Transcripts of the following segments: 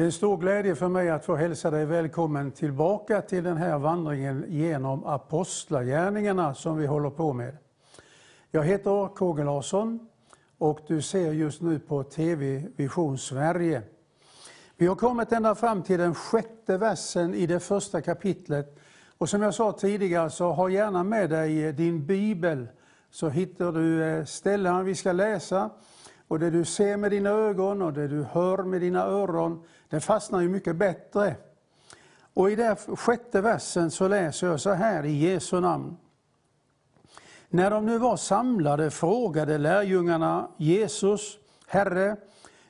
Det är en stor glädje för mig att få hälsa dig välkommen tillbaka till den här vandringen genom apostlagärningarna som vi håller på med. Jag heter KG Larsson och du ser just nu på TV Vision Sverige. Vi har kommit ända fram till den sjätte versen i det första kapitlet. Och som jag sa tidigare, så ha gärna med dig din bibel, så hittar du eh, ställen vi ska läsa. Och det du ser med dina ögon och det du hör med dina öron, det fastnar ju mycket bättre. Och i den sjätte versen så läser jag så här i Jesu namn. När de nu var samlade frågade lärjungarna Jesus, Herre,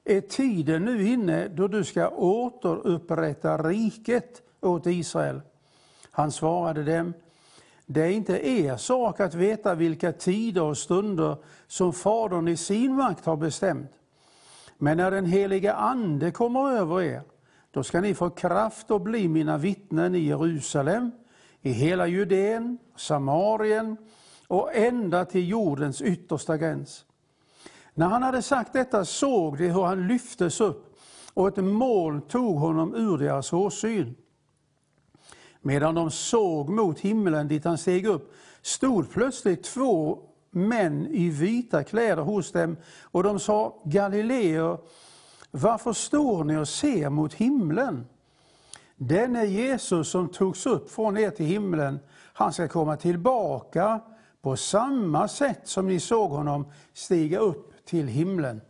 är tiden nu inne då du ska återupprätta riket åt Israel? Han svarade dem, det är inte er sak att veta vilka tider och stunder som Fadern i sin makt har bestämt. Men när den heliga Ande kommer över er, då ska ni få kraft att bli mina vittnen i Jerusalem, i hela Judeen, Samarien och ända till jordens yttersta gräns. När han hade sagt detta såg de hur han lyftes upp och ett moln tog honom ur deras åsyn. Medan de såg mot himlen dit han steg upp stod plötsligt två män i vita kläder hos dem och de sa Galileer, varför står ni och ser mot himlen? Denne Jesus som togs upp från er till himlen, han ska komma tillbaka på samma sätt som ni såg honom stiga upp till himlen.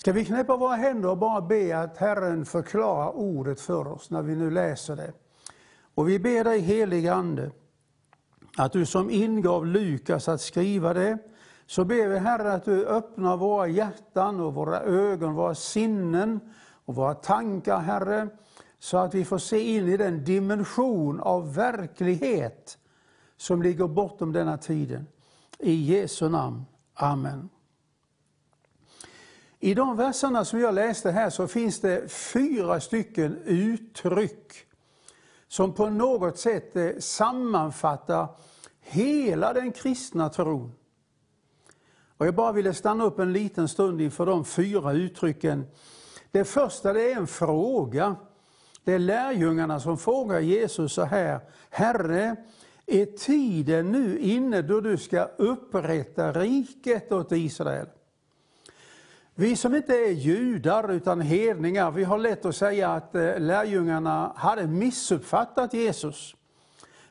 Ska vi knäppa våra händer och bara be att Herren förklarar ordet för oss när vi nu läser det. Och vi ber dig helige Ande, att du som ingav Lukas att skriva det, så ber vi Herre att du öppnar våra hjärtan och våra ögon, våra sinnen och våra tankar Herre, så att vi får se in i den dimension av verklighet som ligger bortom denna tiden. I Jesu namn. Amen. I de verserna som jag läste här så finns det fyra stycken uttryck som på något sätt eh, sammanfattar hela den kristna tron. Och jag bara ville stanna upp en liten stund inför de fyra uttrycken. Det första det är en fråga. Det är lärjungarna som frågar Jesus så här. Herre, är tiden nu inne då du ska upprätta riket åt Israel? Vi som inte är judar utan hedningar, vi har lätt att säga att eh, lärjungarna hade missuppfattat Jesus.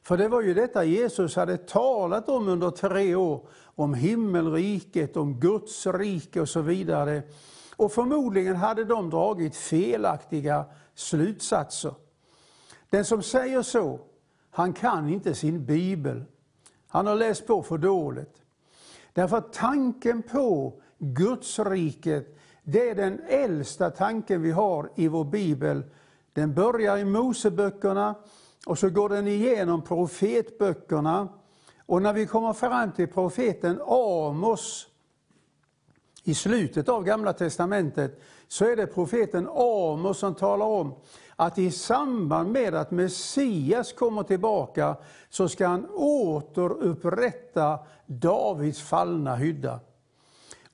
För det var ju detta Jesus hade talat om under tre år, om himmelriket, om Guds rike och så vidare. Och förmodligen hade de dragit felaktiga slutsatser. Den som säger så, han kan inte sin bibel. Han har läst på för dåligt. Därför tanken på Guds riket, det är den äldsta tanken vi har i vår bibel. Den börjar i Moseböckerna och så går den igenom profetböckerna. Och när vi kommer fram till profeten Amos i slutet av Gamla Testamentet så är det profeten Amos som talar om att i samband med att Messias kommer tillbaka så ska han återupprätta Davids fallna hydda.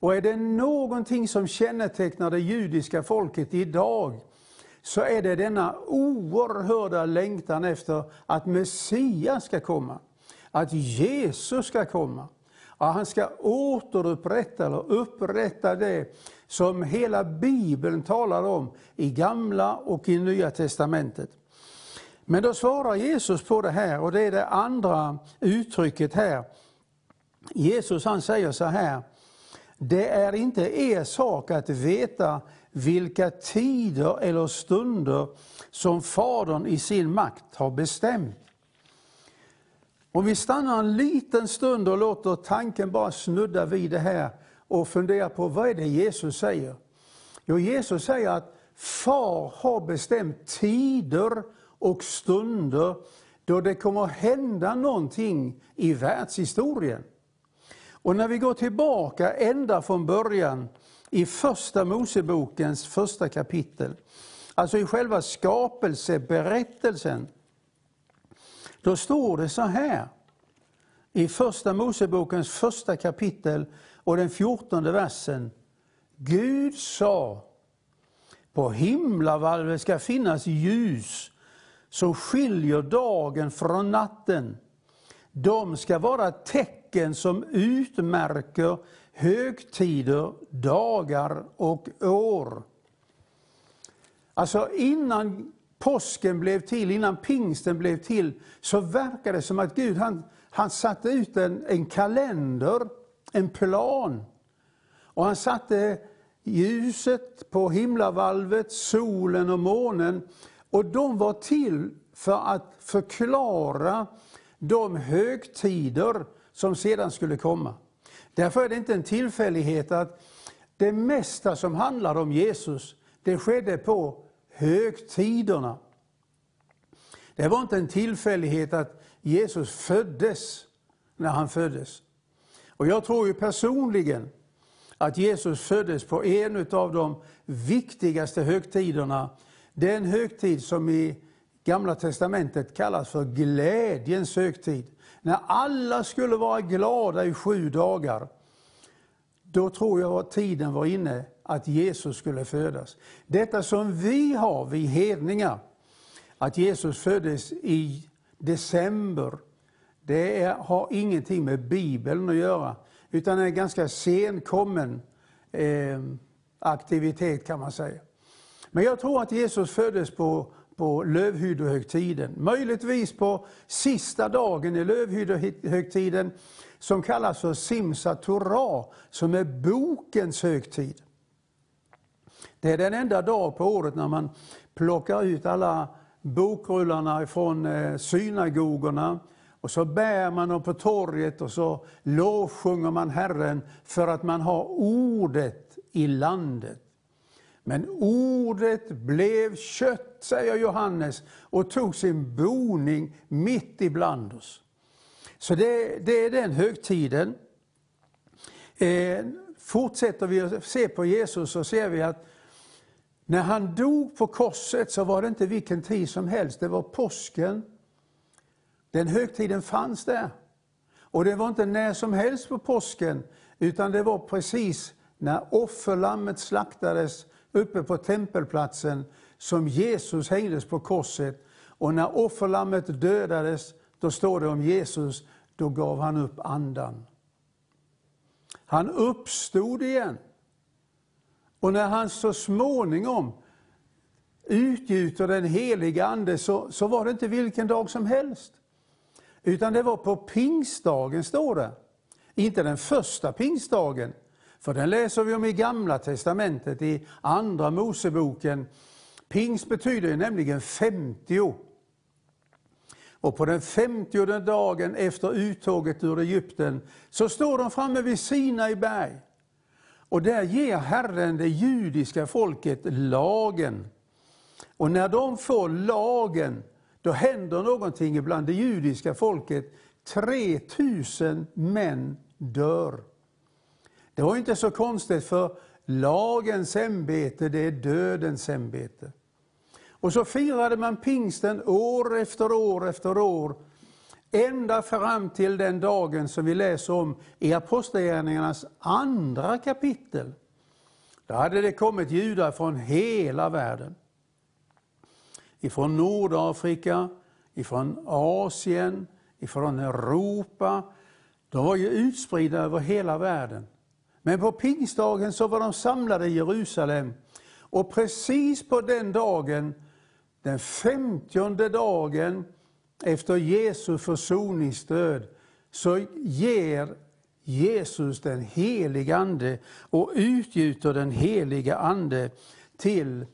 Och är det någonting som kännetecknar det judiska folket idag, så är det denna oerhörda längtan efter att Messias ska komma. Att Jesus ska komma. Att han ska återupprätta eller upprätta det som hela Bibeln talar om i Gamla och i Nya Testamentet. Men då svarar Jesus på det här och det är det andra uttrycket här. Jesus han säger så här, det är inte er sak att veta vilka tider eller stunder som Fadern i sin makt har bestämt. Om vi stannar en liten stund och låter tanken bara snudda vid det här och fundera på vad är det Jesus säger? Jo, Jesus säger att Far har bestämt tider och stunder då det kommer att hända någonting i världshistorien. Och när vi går tillbaka ända från början i första Mosebokens första kapitel, alltså i själva skapelseberättelsen, då står det så här i första Mosebokens första kapitel och den fjortonde versen. Gud sa, På himlavalvet ska finnas ljus som skiljer dagen från natten. De ska vara tecken som utmärker högtider, dagar och år. Alltså innan påsken blev till, innan pingsten blev till, så verkar det som att Gud han, han satte ut en, en kalender, en plan. Och han satte ljuset på himlavalvet, solen och månen. Och de var till för att förklara de högtider som sedan skulle komma. Därför är det inte en tillfällighet att det mesta som handlar om Jesus, det skedde på högtiderna. Det var inte en tillfällighet att Jesus föddes när han föddes. Och jag tror ju personligen att Jesus föddes på en av de viktigaste högtiderna. Den högtid som i Gamla testamentet kallas för glädjens högtid. När alla skulle vara glada i sju dagar. Då tror jag att tiden var inne att Jesus skulle födas. Detta som vi har, vi hedningar, att Jesus föddes i december, det är, har ingenting med Bibeln att göra, utan är en ganska senkommen eh, aktivitet kan man säga. Men jag tror att Jesus föddes på, på lövhyddohögtiden, möjligtvis på sista dagen i lövhyddohögtiden, som kallas för Simsa Torah, som är bokens högtid. Det är den enda dag på året när man plockar ut alla bokrullarna från eh, synagogorna och så bär man dem på torget och så lovsjunger man Herren för att man har ordet i landet. Men ordet blev kött, säger Johannes, och tog sin boning mitt ibland oss. Så det, det är den högtiden. Eh, fortsätter vi att se på Jesus så ser vi att när han dog på korset så var det inte vilken tid som helst, det var påsken. Den högtiden fanns där. Och det var inte när som helst på påsken, utan det var precis när offerlammet slaktades uppe på tempelplatsen som Jesus hängdes på korset. Och när offerlammet dödades, då står det om Jesus, då gav han upp andan. Han uppstod igen. Och när han så småningom utgjuter den heliga Ande så, så var det inte vilken dag som helst. Utan det var på pingstdagen, står det. Inte den första pingstdagen, för den läser vi om i Gamla testamentet, i Andra Moseboken. Pingst betyder ju nämligen 50. Och på den femtionde dagen efter uttåget ur Egypten så står de framme vid Sinai berg. Och där ger Herren det judiska folket lagen. Och när de får lagen, då händer någonting bland det judiska folket. 3000 män dör. Det var inte så konstigt, för lagens ämbete, det är dödens ämbete. Och så firade man pingsten år efter år efter år ända fram till den dagen som vi läser om i Apostlagärningarnas andra kapitel. Då hade det kommit judar från hela världen. Ifrån Nordafrika, ifrån Asien, ifrån Europa. De var ju utspridda över hela världen. Men på pingstdagen så var de samlade i Jerusalem. Och precis på den dagen, den femtionde dagen efter Jesu försoningsdöd så ger Jesus den helige Ande och utgjuter den heliga Ande till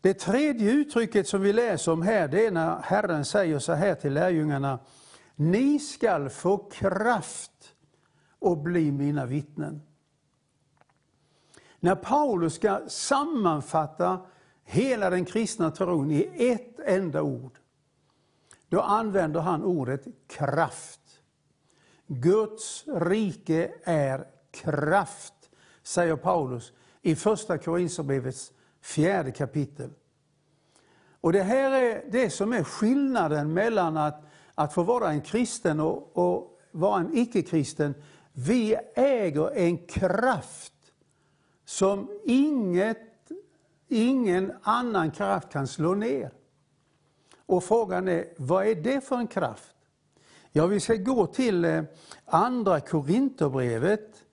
det tredje uttrycket som vi läser om här, det är när Herren säger så här till lärjungarna. Ni skall få kraft och bli mina vittnen. När Paulus ska sammanfatta hela den kristna tron i ett enda ord, då använder han ordet kraft. Guds rike är kraft, säger Paulus i första Korinthierbrevets fjärde kapitel. Och det här är det som är skillnaden mellan att, att få vara en kristen och, och vara en icke-kristen. Vi äger en kraft som inget, ingen annan kraft kan slå ner. Och frågan är, vad är det för en kraft? Ja, vi ska gå till eh, andra Korinthierbrevet.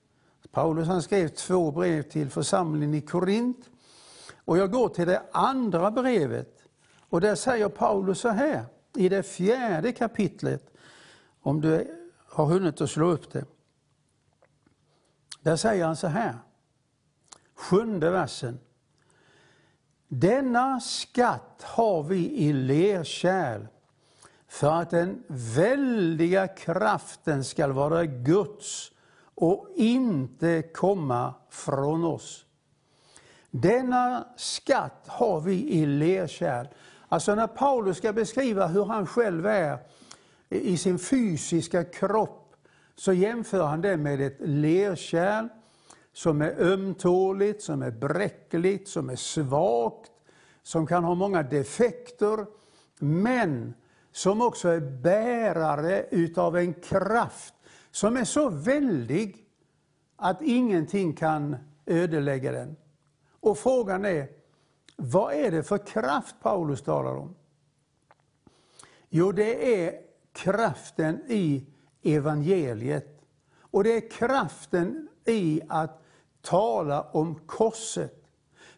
Paulus han skrev två brev till församlingen i Korint. Och jag går till det andra brevet. Och där säger Paulus så här, i det fjärde kapitlet, om du har hunnit att slå upp det. Där säger han så här, sjunde versen. Denna skatt har vi i lerkärl för att den väldiga kraften skall vara Guds och inte komma från oss. Denna skatt har vi i lerkärl. Alltså när Paulus ska beskriva hur han själv är i sin fysiska kropp så jämför han det med ett lerkärl som är ömtåligt, som är bräckligt, som är svagt, som kan ha många defekter, men som också är bärare utav en kraft som är så väldig att ingenting kan ödelägga den. Och frågan är, vad är det för kraft Paulus talar om? Jo, det är kraften i evangeliet. Och det är kraften i att tala om korset.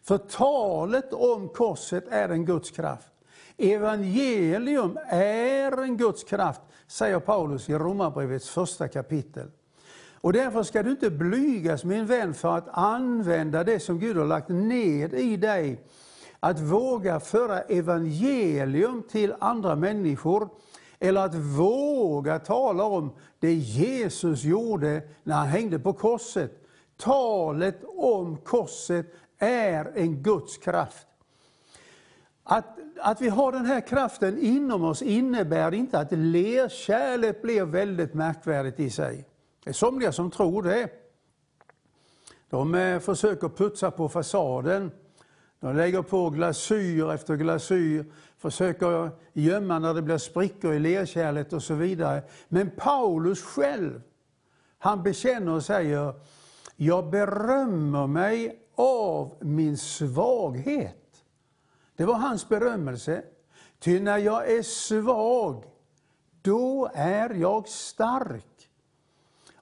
För talet om korset är en Guds kraft. Evangelium är en Guds kraft, säger Paulus i Romarbrevets första kapitel. Och därför ska du inte blygas min vän för att använda det som Gud har lagt ned i dig. Att våga föra evangelium till andra människor eller att våga tala om det Jesus gjorde när han hängde på korset. Talet om korset är en Guds kraft. Att, att vi har den här kraften inom oss innebär inte att lerkärlet blir väldigt märkvärdigt i sig. Det är somliga som tror det. De eh, försöker putsa på fasaden. De lägger på glasyr efter glasyr, försöker gömma när det blir sprickor i lerkärlet och så vidare. Men Paulus själv, han bekänner och säger, jag berömmer mig av min svaghet. Det var hans berömmelse. Ty när jag är svag, då är jag stark.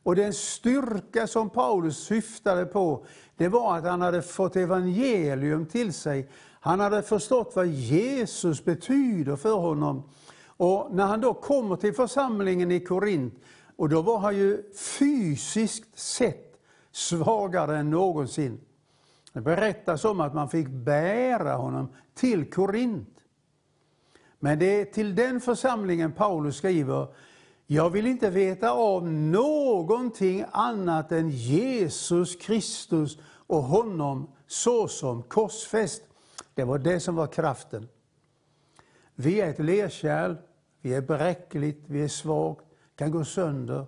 Och den styrka som Paulus syftade på, det var att han hade fått evangelium till sig. Han hade förstått vad Jesus betyder för honom. Och när han då kommer till församlingen i Korint, och då var han ju fysiskt sett svagare än någonsin. Det berättas om att man fick bära honom till Korint. Men det är till den församlingen Paulus skriver, jag vill inte veta av någonting annat än Jesus Kristus och honom såsom korsfäst. Det var det som var kraften. Vi är ett lerkärl, vi är bräckligt, vi är svagt, kan gå sönder.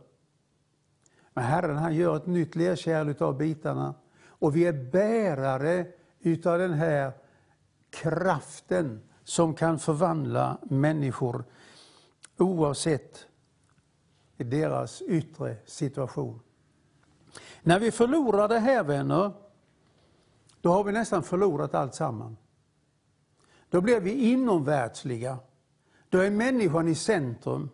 Men Herren han gör ett nytt lerkärl av bitarna och vi är bärare utav den här kraften som kan förvandla människor oavsett i deras yttre situation. När vi förlorar det här vänner, då har vi nästan förlorat allt samman. Då blir vi inomvärldsliga. Då är människan i centrum.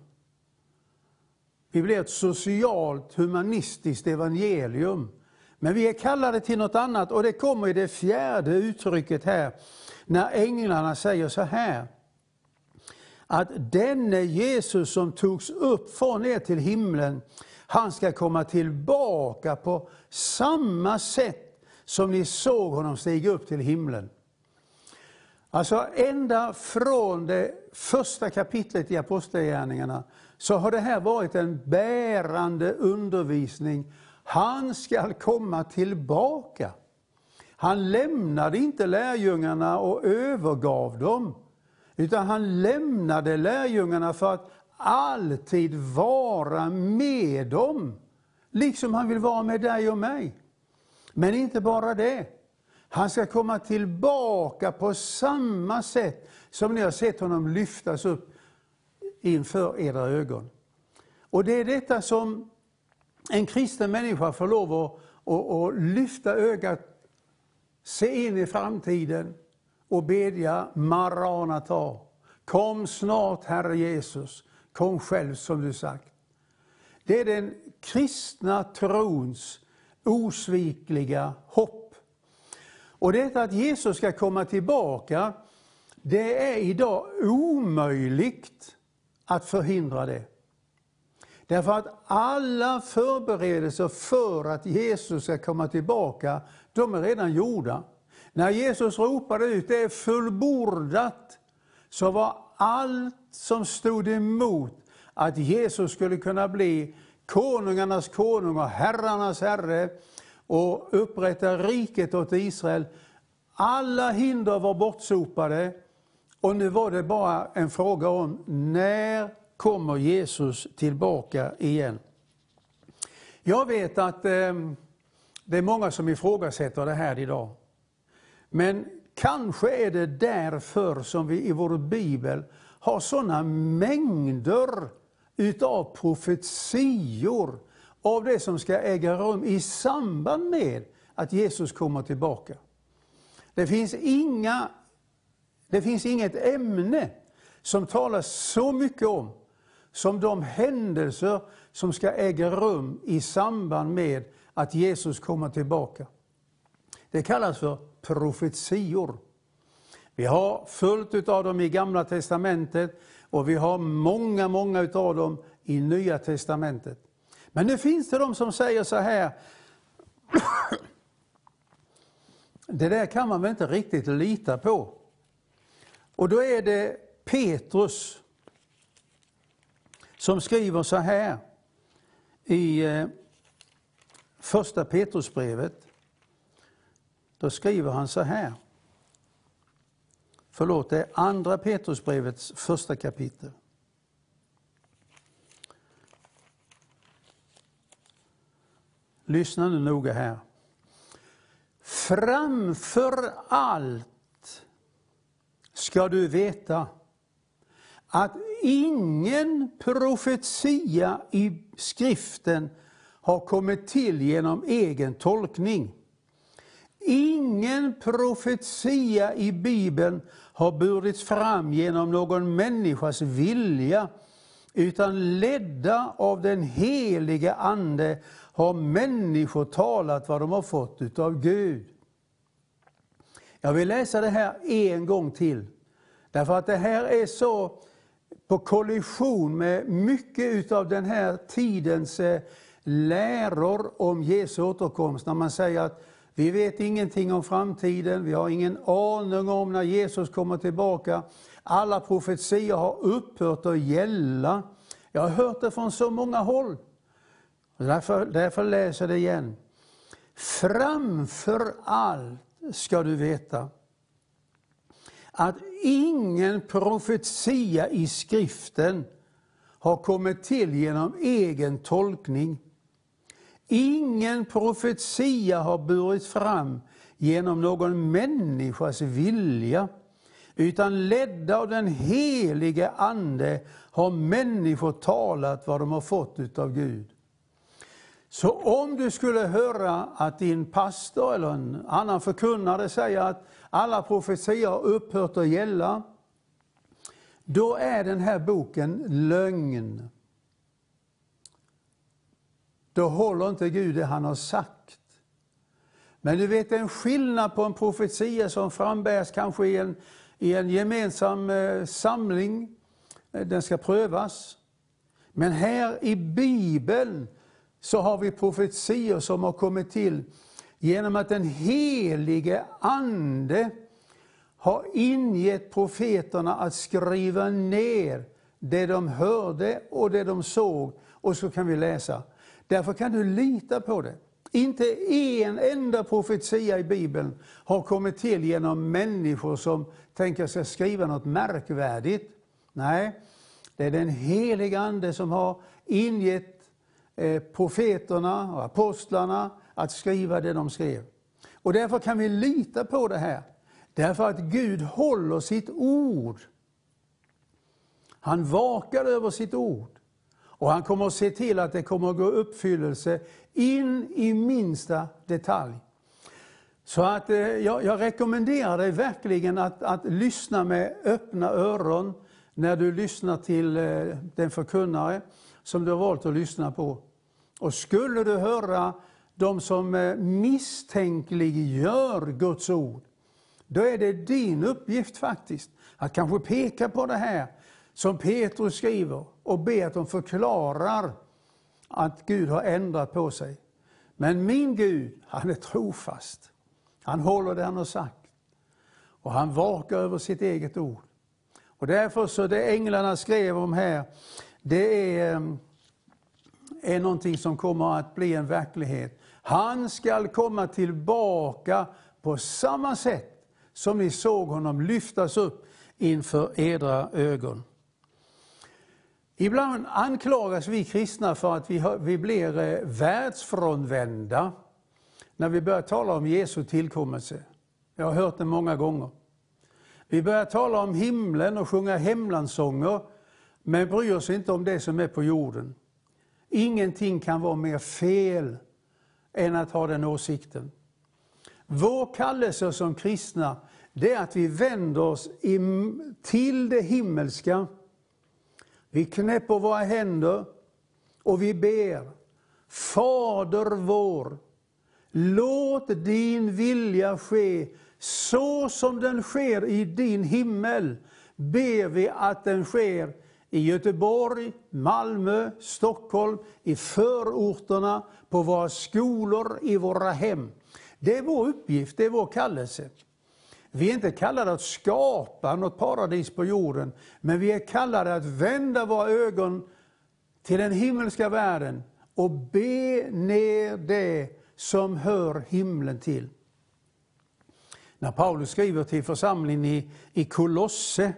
Vi blir ett socialt, humanistiskt evangelium. Men vi är kallade till något annat och det kommer i det fjärde uttrycket här, när änglarna säger så här att denne Jesus som togs upp från er till himlen, han ska komma tillbaka på samma sätt som ni såg honom stiga upp till himlen. Alltså ända från det första kapitlet i Apostlagärningarna så har det här varit en bärande undervisning. Han ska komma tillbaka. Han lämnade inte lärjungarna och övergav dem. Utan han lämnade lärjungarna för att alltid vara med dem. Liksom han vill vara med dig och mig. Men inte bara det. Han ska komma tillbaka på samma sätt som ni har sett honom lyftas upp inför era ögon. Och det är detta som en kristen människa får lov att, att, att lyfta ögat se in i framtiden och bedja Maranata. Kom snart Herre Jesus, kom själv som du sagt. Det är den kristna trons osvikliga hopp. Och detta att Jesus ska komma tillbaka, det är idag omöjligt att förhindra det. Därför att alla förberedelser för att Jesus ska komma tillbaka, de är redan gjorda. När Jesus ropade ut det är fullbordat, så var allt som stod emot att Jesus skulle kunna bli konungarnas konung och herrarnas herre och upprätta riket åt Israel. Alla hinder var bortsopade och nu var det bara en fråga om när kommer Jesus tillbaka igen. Jag vet att eh, det är många som ifrågasätter det här idag. Men kanske är det därför som vi i vår bibel har sådana mängder utav profetior av det som ska äga rum i samband med att Jesus kommer tillbaka. Det finns, inga, det finns inget ämne som talas så mycket om som de händelser som ska äga rum i samband med att Jesus kommer tillbaka. Det kallas för profetior. Vi har fullt av dem i Gamla Testamentet och vi har många, många av dem i Nya Testamentet. Men nu finns det de som säger så här, det där kan man väl inte riktigt lita på. Och då är det Petrus som skriver så här i eh, första Petrusbrevet. Då skriver han så här. Förlåt, det är andra Petrusbrevets första kapitel. Lyssna nu noga här. Framför allt ska du veta att ingen profetia i skriften har kommit till genom egen tolkning. Ingen profetia i Bibeln har burits fram genom någon människas vilja, utan ledda av den helige Ande har människor talat vad de har fått utav Gud. Jag vill läsa det här en gång till, därför att det här är så på kollision med mycket utav den här tidens eh, läror om Jesu återkomst, när man säger att vi vet ingenting om framtiden, vi har ingen aning om när Jesus kommer tillbaka. Alla profetier har upphört att gälla. Jag har hört det från så många håll. Därför, därför läser jag det igen. Framför allt ska du veta att ingen profetia i skriften har kommit till genom egen tolkning. Ingen profetia har burits fram genom någon människas vilja, utan ledda av den helige Ande har människor talat vad de har fått utav Gud. Så om du skulle höra att din pastor eller en annan förkunnare säger att alla profetior har upphört att gälla, då är den här boken lögn. Då håller inte Gud det han har sagt. Men du vet, en skillnad på en profetia som frambärs kanske i en, i en gemensam eh, samling. Eh, den ska prövas. Men här i Bibeln så har vi profetior som har kommit till genom att den helige Ande har ingett profeterna att skriva ner det de hörde och det de såg. Och så kan vi läsa. Därför kan du lita på det. Inte en enda profetia i Bibeln har kommit till genom människor som tänker sig skriva något märkvärdigt. Nej, det är den heliga Ande som har ingett eh, profeterna och apostlarna att skriva det de skrev. Och därför kan vi lita på det här. Därför att Gud håller sitt ord. Han vakar över sitt ord. Och han kommer att se till att det kommer att gå uppfyllelse in i minsta detalj. Så att eh, jag, jag, rekommenderar dig verkligen att, att lyssna med öppna öron när du lyssnar till eh, den förkunnare som du har valt att lyssna på. Och skulle du höra de som eh, misstänkliggör Guds ord, då är det din uppgift faktiskt att kanske peka på det här som Petrus skriver och be att de förklarar att Gud har ändrat på sig. Men min Gud, han är trofast. Han håller det han har sagt. Och han vakar över sitt eget ord. Och därför så det änglarna skrev om här, det är, mm, är någonting som kommer att bli en verklighet. Han skall komma tillbaka på samma sätt som ni såg honom lyftas upp inför edra ögon. Ibland anklagas vi kristna för att vi, vi blir eh, världsfrånvända när vi börjar tala om Jesu tillkommelse. Jag har hört det många gånger. Vi börjar tala om himlen och sjunga hemlandssånger, men bryr oss inte om det som är på jorden. Ingenting kan vara mer fel än att ha den åsikten. Vår kallelse som kristna, det är att vi vänder oss till det himmelska. Vi knäpper våra händer och vi ber. Fader vår, låt din vilja ske så som den sker i din himmel. Ber vi att den sker i Göteborg, Malmö, Stockholm, i förorterna, på våra skolor, i våra hem. Det är vår uppgift, det är vår kallelse. Vi är inte kallade att skapa något paradis på jorden, men vi är kallade att vända våra ögon till den himmelska världen och be ner det som hör himlen till. När Paulus skriver till församlingen i, i Kolosse,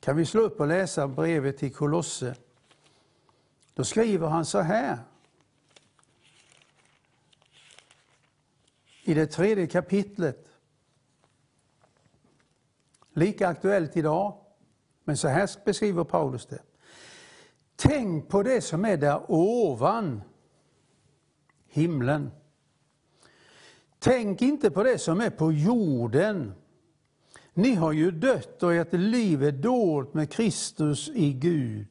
kan vi slå upp och läsa brevet till Kolosse. Då skriver han så här. I det tredje kapitlet. Lika aktuellt idag, men så här beskriver Paulus det. Tänk på det som är där ovan, himlen. Tänk inte på det som är på jorden. Ni har ju dött och ert liv är dolt med Kristus i Gud.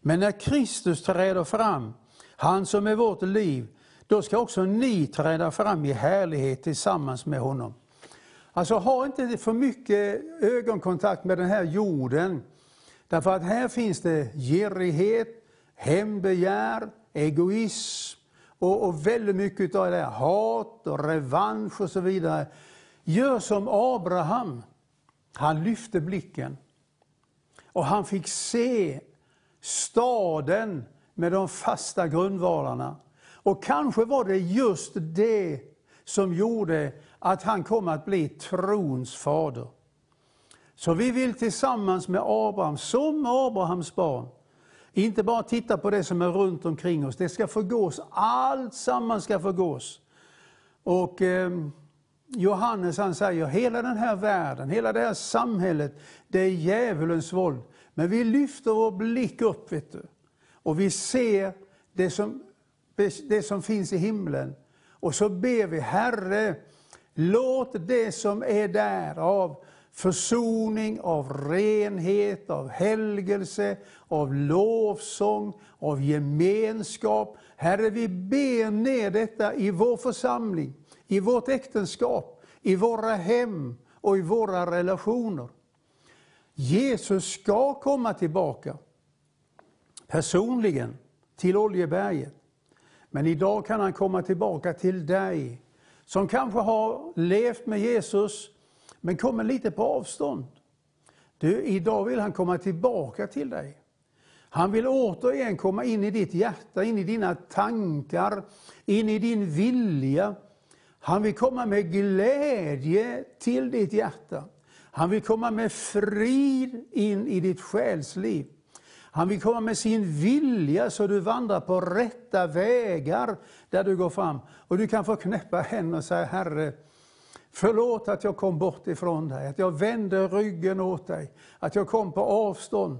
Men när Kristus träder fram, han som är vårt liv, då ska också ni träda fram i härlighet tillsammans med honom. Alltså ha inte för mycket ögonkontakt med den här jorden. Därför att här finns det girighet, hämndbegär, egoism och, och väldigt mycket av det här, hat och revansch och så vidare. Gör som Abraham. Han lyfte blicken och han fick se staden med de fasta grundvalarna. Och kanske var det just det som gjorde att han kom att bli trons fader. Så vi vill tillsammans med Abraham, som Abrahams barn, inte bara titta på det som är runt omkring oss, det ska förgås, allt samman ska förgås. Och eh, Johannes han säger, hela den här världen, hela det här samhället, det är djävulens våld. Men vi lyfter vår blick upp, vet du. Och vi ser det som, det som finns i himlen. Och så ber vi, Herre, låt det som är där av försoning, av renhet, av helgelse, av lovsång, av gemenskap. Herre, vi ber ner detta i vår församling, i vårt äktenskap, i våra hem och i våra relationer. Jesus ska komma tillbaka personligen till Oljeberget. Men idag kan han komma tillbaka till dig som kanske har levt med Jesus men kommer lite på avstånd. Du, idag vill han komma tillbaka till dig. Han vill återigen komma in i ditt hjärta, in i dina tankar, in i din vilja. Han vill komma med glädje till ditt hjärta. Han vill komma med frid in i ditt själsliv. Han vill komma med sin vilja så du vandrar på rätta vägar där du går fram. Och du kan få knäppa händerna och säga, Herre, Förlåt att jag kom bort ifrån dig, att jag vände ryggen åt dig, att jag kom på avstånd.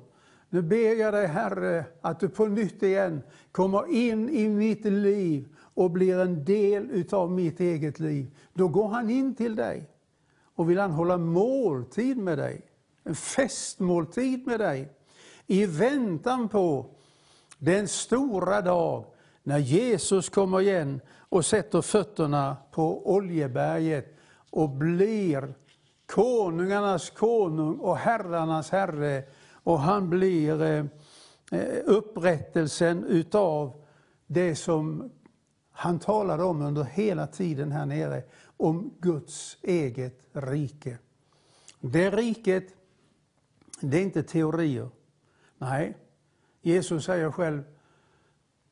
Nu ber jag dig Herre att du på nytt igen kommer in i mitt liv och blir en del utav mitt eget liv. Då går han in till dig och vill han hålla måltid med dig, en festmåltid med dig, i väntan på den stora dag när Jesus kommer igen och sätter fötterna på Oljeberget och blir konungarnas konung och herrarnas herre och han blir eh, eh, upprättelsen utav det som han talade om under hela tiden här nere, om Guds eget rike. Det riket, det är inte teorier. Nej, Jesus säger själv,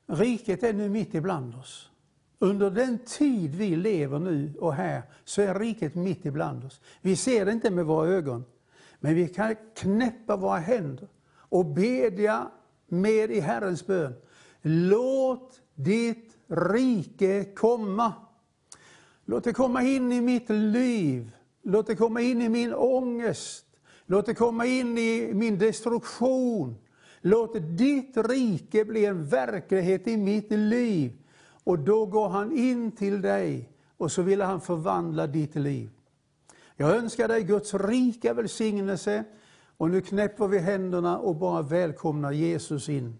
riket är nu mitt ibland oss. Under den tid vi lever nu och här så är riket mitt ibland oss. Vi ser det inte med våra ögon, men vi kan knäppa våra händer och bedja med i Herrens bön. Låt ditt rike komma. Låt det komma in i mitt liv. Låt det komma in i min ångest. Låt det komma in i min destruktion. Låt ditt rike bli en verklighet i mitt liv. Och då går han in till dig och så vill han förvandla ditt liv. Jag önskar dig Guds rika välsignelse och nu knäpper vi händerna och bara välkomnar Jesus in.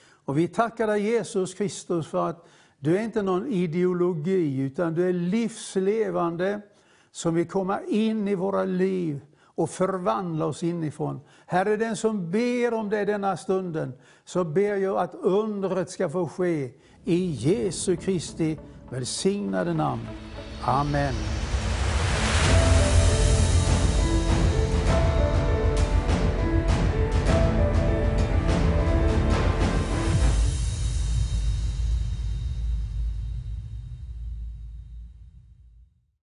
Och vi tackar dig Jesus Kristus för att du är inte någon ideologi utan du är livslevande som vill komma in i våra liv och förvandla oss inifrån. Herre, den som ber om det denna stunden, så ber jag att undret ska få ske i Jesu Kristi välsignade namn. Amen.